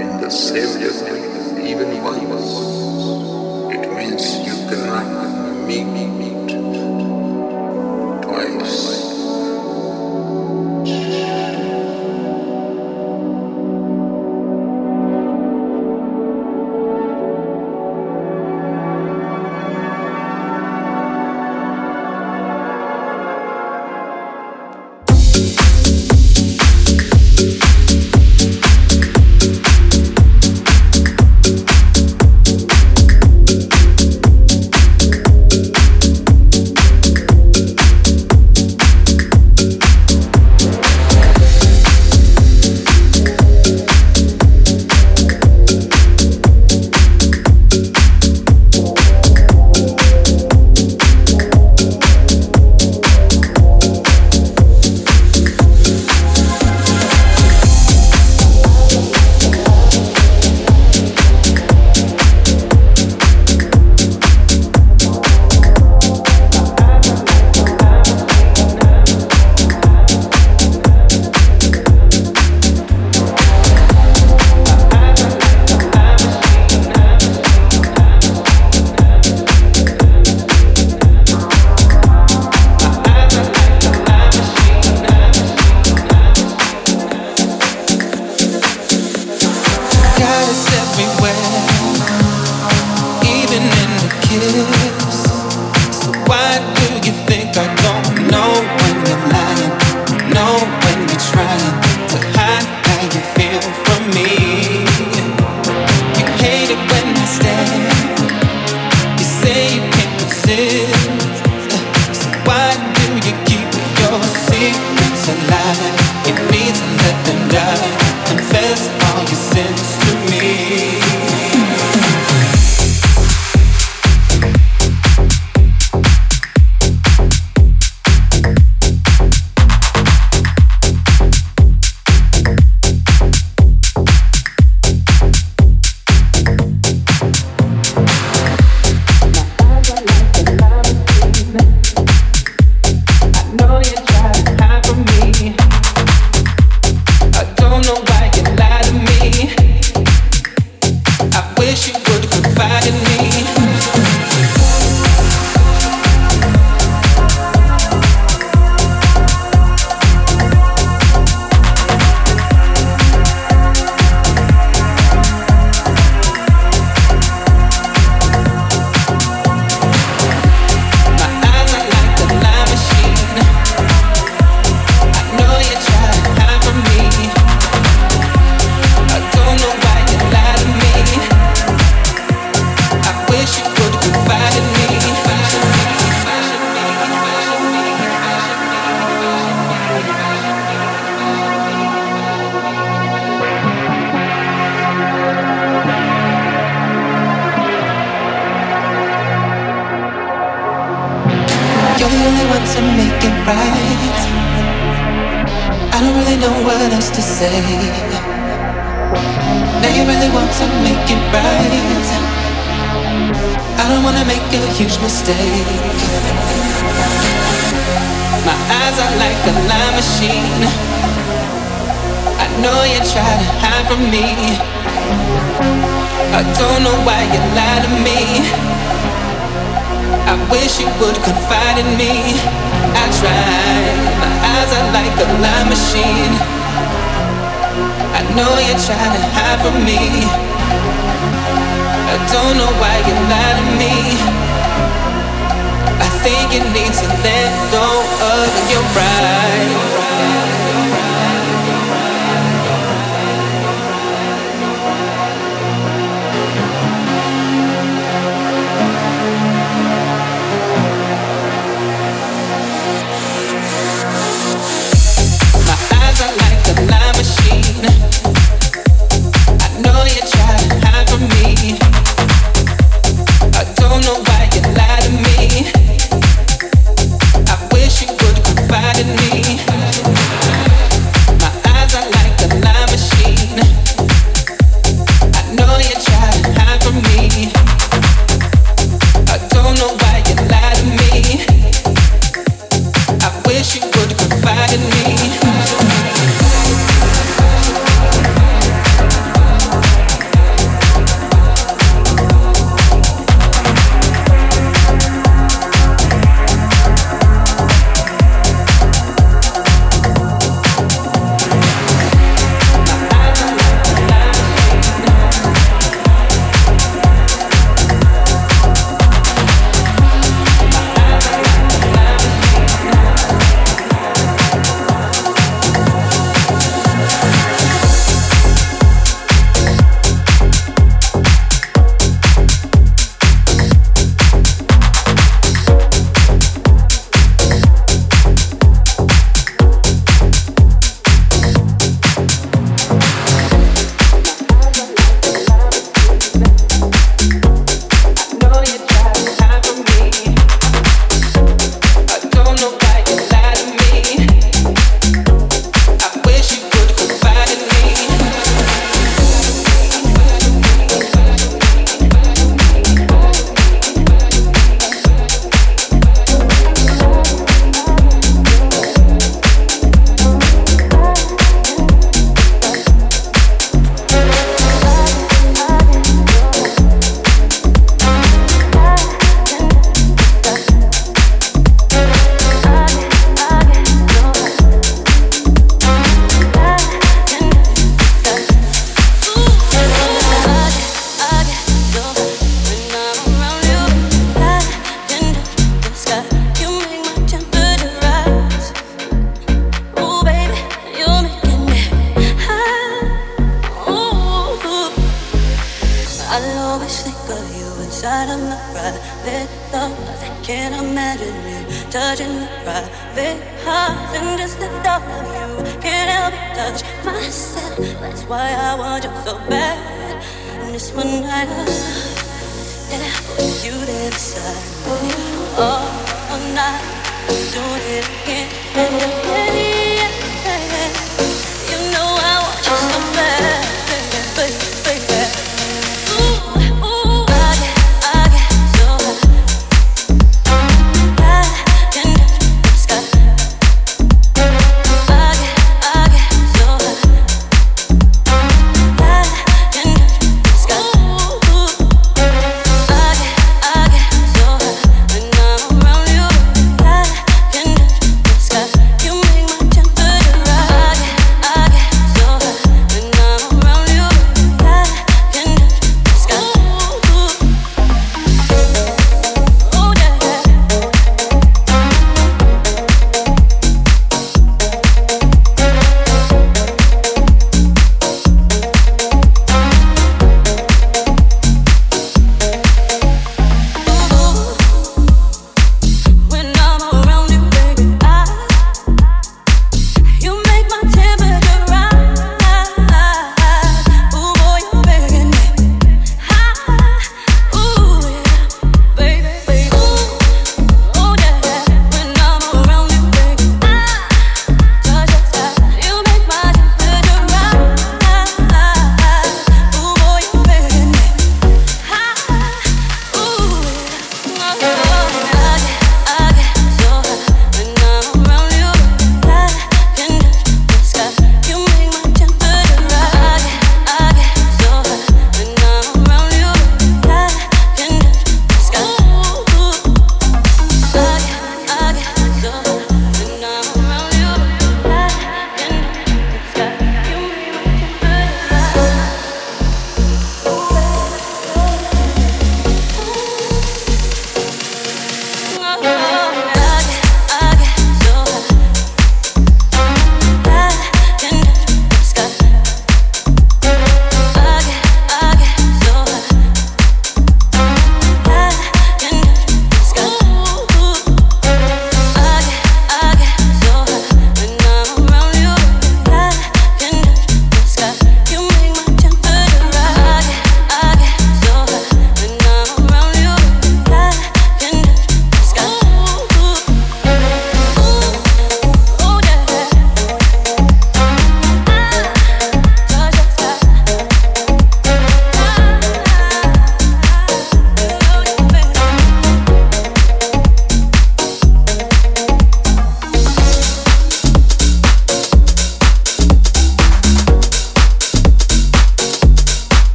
And the same even one.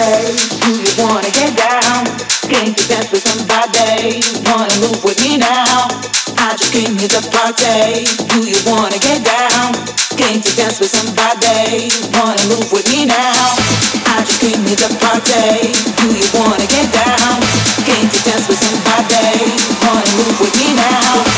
Do you wanna get down? Can't you dance with somebody? Wanna move with me now? I just came here to party. Do you wanna get down? Can't you dance with somebody? Wanna move with me now? I just came here to party. Do you wanna get down? Dance with somebody? Wanna move with me now?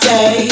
day.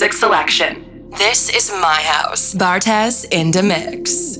music selection. This is my house. Bartes in the mix.